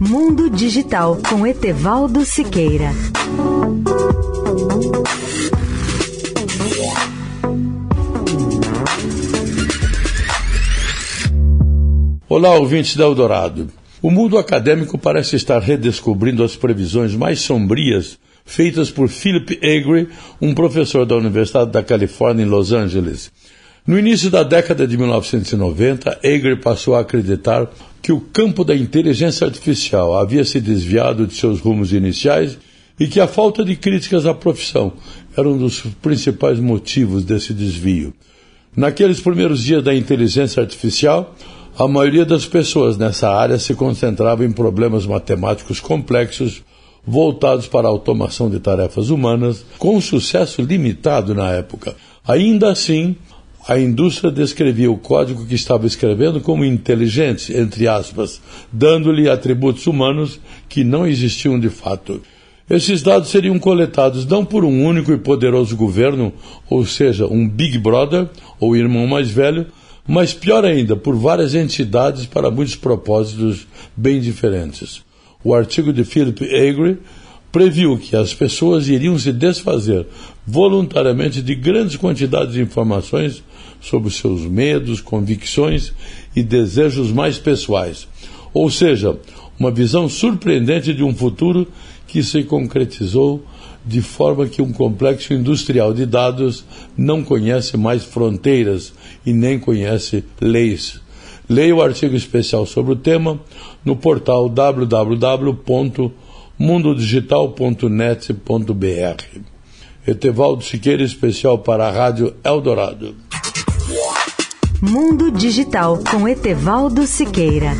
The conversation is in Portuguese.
Mundo Digital com Etevaldo Siqueira. Olá, ouvintes da Eldorado. O mundo acadêmico parece estar redescobrindo as previsões mais sombrias feitas por Philip Agre, um professor da Universidade da Califórnia em Los Angeles. No início da década de 1990, Agre passou a acreditar que o campo da inteligência artificial havia se desviado de seus rumos iniciais e que a falta de críticas à profissão era um dos principais motivos desse desvio. Naqueles primeiros dias da inteligência artificial, a maioria das pessoas nessa área se concentrava em problemas matemáticos complexos voltados para a automação de tarefas humanas, com sucesso limitado na época. Ainda assim, a indústria descrevia o código que estava escrevendo como inteligente, entre aspas, dando-lhe atributos humanos que não existiam de fato. Esses dados seriam coletados não por um único e poderoso governo, ou seja, um Big Brother ou irmão mais velho, mas pior ainda, por várias entidades para muitos propósitos bem diferentes. O artigo de Philip Agre previu que as pessoas iriam se desfazer voluntariamente de grandes quantidades de informações sobre seus medos, convicções e desejos mais pessoais. Ou seja, uma visão surpreendente de um futuro que se concretizou de forma que um complexo industrial de dados não conhece mais fronteiras e nem conhece leis. Leia o artigo especial sobre o tema no portal mundodigital.net.br. Etevaldo Siqueira, especial para a Rádio Eldorado. Mundo Digital com Etevaldo Siqueira.